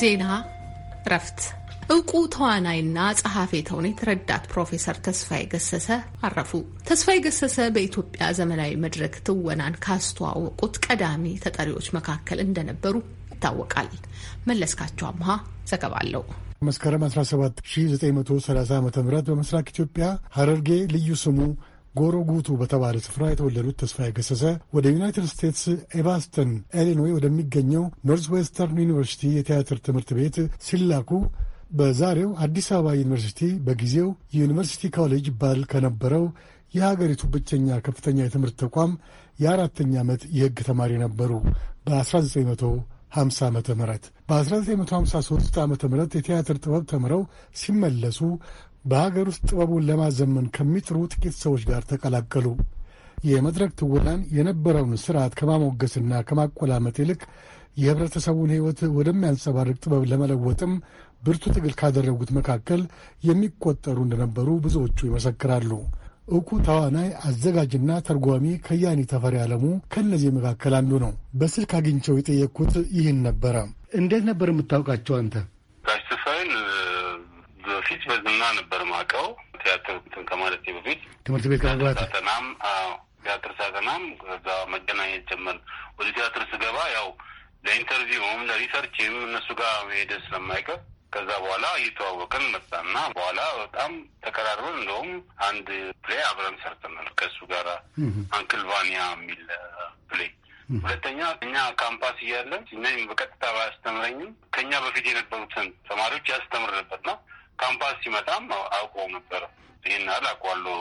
ዜና እረፍት እውቁ ተዋናይና ጸሐፌ ተውኔት ረዳት ፕሮፌሰር ተስፋዬ ገሰሰ አረፉ። ተስፋዬ ገሰሰ በኢትዮጵያ ዘመናዊ መድረክ ትወናን ካስተዋወቁት ቀዳሚ ተጠሪዎች መካከል እንደነበሩ ይታወቃል። መለስካቸው አምሃ ዘገባ አለው። መስከረም 17 1930 ዓ ም በምስራቅ ኢትዮጵያ ሐረርጌ ልዩ ስሙ ጎሮ ጉቱ በተባለ ስፍራ የተወለዱት ተስፋዬ ገሰሰ ወደ ዩናይትድ ስቴትስ ኤቫስተን ኢሊኖይ ወደሚገኘው ኖርዝ ዌስተርን ዩኒቨርሲቲ የቲያትር ትምህርት ቤት ሲላኩ በዛሬው አዲስ አበባ ዩኒቨርሲቲ በጊዜው የዩኒቨርሲቲ ኮሌጅ ይባል ከነበረው የሀገሪቱ ብቸኛ ከፍተኛ የትምህርት ተቋም የአራተኛ ዓመት የሕግ ተማሪ ነበሩ። በ1950 ዓ ም በ1953 ዓ ም የቲያትር ጥበብ ተምረው ሲመለሱ በሀገር ውስጥ ጥበቡን ለማዘመን ከሚጥሩ ጥቂት ሰዎች ጋር ተቀላቀሉ። የመድረክ ትወናን የነበረውን ስርዓት ከማሞገስና ከማቆላመጥ ይልቅ የህብረተሰቡን ሕይወት ወደሚያንጸባርቅ ጥበብ ለመለወጥም ብርቱ ትግል ካደረጉት መካከል የሚቆጠሩ እንደነበሩ ብዙዎቹ ይመሰክራሉ። ዕውቁ ተዋናይ አዘጋጅና ተርጓሚ ከያኒ ተፈሪ አለሙ ከእነዚህ መካከል አንዱ ነው። በስልክ አግኝቸው የጠየቅኩት ይህን ነበረ። እንዴት ነበር የምታውቃቸው አንተ? ጋሽ ተስፋዬን በፊት በዝና ነበር ማውቀው። ቲያትር እንትን ከማለቴ በፊት ትምህርት ቤት ከመግባት ሳጠናም ቲያትር ሳጠናም ከዛ መገናኘት ጀመር። ወደ ቲያትር ስገባ ያው ለኢንተርቪውም ለሪሰርችም እነሱ ጋር መሄድ ስለማይቀር ከዛ በኋላ እየተዋወቅን መጣና በኋላ በጣም ተቀራርበን እንደውም አንድ play አብረን ሰርተናል ከእሱ ጋር Uncle Vanya የሚል play። ሁለተኛ እኛ ካምፓስ እያለን እኛም በቀጥታ ባያስተምረኝም ከእኛ በፊት የነበሩትን ተማሪዎች ያስተምር ነበርና ካምፓስ ሲመጣም አውቀው ነበረ። ይህን ያህል አውቀዋለሁ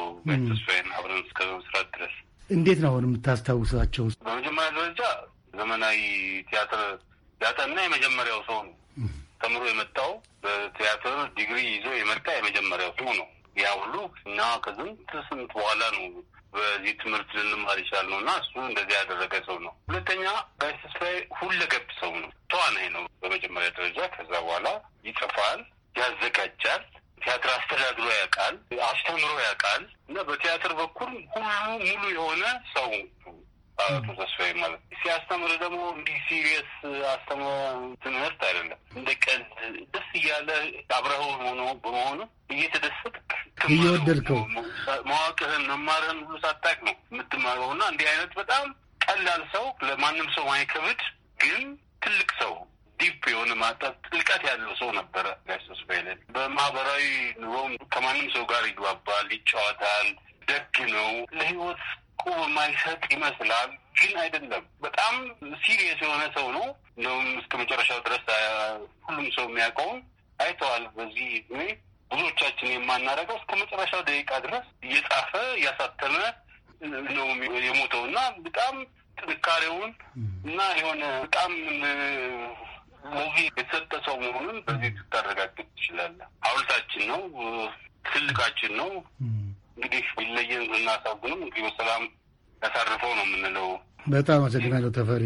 ተስፋዬን አብረን እስከ መስራት ድረስ። እንዴት ነው አሁን የምታስታውሳቸው? በመጀመሪያ ደረጃ ዘመናዊ ቲያትር ያጠና የመጀመሪያው ሰው ነው። ተምሮ የመጣው በቲያትር ዲግሪ ይዞ የመጣ የመጀመሪያው ሰው ነው። ያ ሁሉ እና ከስንት ስንት በኋላ ነው በዚህ ትምህርት ልንማር ይቻል ነው እና እሱ እንደዚህ ያደረገ ሰው ነው። ሁለተኛ ጋሽ ተስፋዬ ሁለገብ ሰው ነው። ተዋናይ ነው በመጀመሪያ ደረጃ። ከዛ በኋላ ይጽፋል፣ ያዘጋጃል፣ ቲያትር አስተዳድሮ ያውቃል፣ አስተምሮ ያውቃል እና በቲያትር በኩል ሁሉ ሙሉ የሆነ ሰው አቶ ተስፋዬ ማለት ሲያስተምር ደግሞ እንዲህ serious አስተምሮ ትምህርት አይደለም። እንደ ቀልድ ደስ እያለ አብረኸው ሆኖ በመሆኑ እየተደሰትክ እየወደድከው ማወቅህን መማርህን ሁሉ ሳታቅ ነው የምትማረው። እና እንዲህ አይነት በጣም ቀላል ሰው ለማንም ሰው ማይከብድ ግን ትልቅ ሰው deep የሆነ ማለት ጥልቀት ያለው ሰው ነበረ ጋሽ ተስፋዬ። በማህበራዊ ኑሮም ከማንም ሰው ጋር ይግባባል፣ ይጫወታል፣ ደግ ነው ለህይወት ቁብ የማይሰጥ ይመስላል፣ ግን አይደለም። በጣም serious የሆነ ሰው ነው። እንደውም እስከ መጨረሻው ድረስ ሁሉም ሰው የሚያውቀውን አይተዋል። በዚህ እድሜ ብዙዎቻችን የማናደርገው እስከ መጨረሻው ደቂቃ ድረስ እየጻፈ እያሳተመ ነው የሞተው እና በጣም ጥንካሬውን እና የሆነ በጣም ለዚህ የተሰጠ ሰው መሆኑን በዚህ ልታረጋግጥ ትችላለህ። ሐውልታችን ነው፣ ትልቃችን ነው። እንግዲህ ቢለየን ብናሳጉንም እንግዲህ በሰላም ያሳርፈው ነው የምንለው። በጣም አመሰግናለሁ ተፈሪ።